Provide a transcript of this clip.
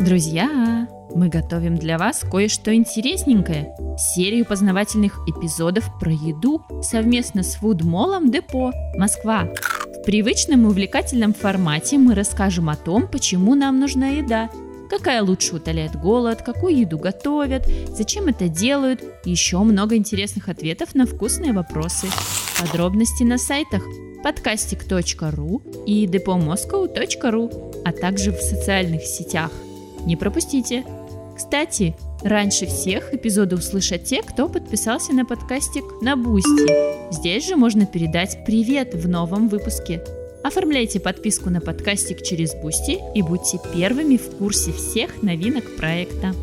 Друзья, мы готовим для вас кое-что интересненькое. Серию познавательных эпизодов про еду совместно с фудмолом Депо, Москва. В привычном и увлекательном формате мы расскажем о том, почему нам нужна еда, какая лучше утоляет голод, какую еду готовят, зачем это делают, и еще много интересных ответов на вкусные вопросы. Подробности на сайтах подкастик.ру и депомoscow.ru, а также в социальных сетях. Не пропустите! Кстати, раньше всех эпизоды услышат те, кто подписался на подкастик на Boosty. Здесь же можно передать привет в новом выпуске. Оформляйте подписку на подкастик через Boosty и будьте первыми в курсе всех новинок проекта.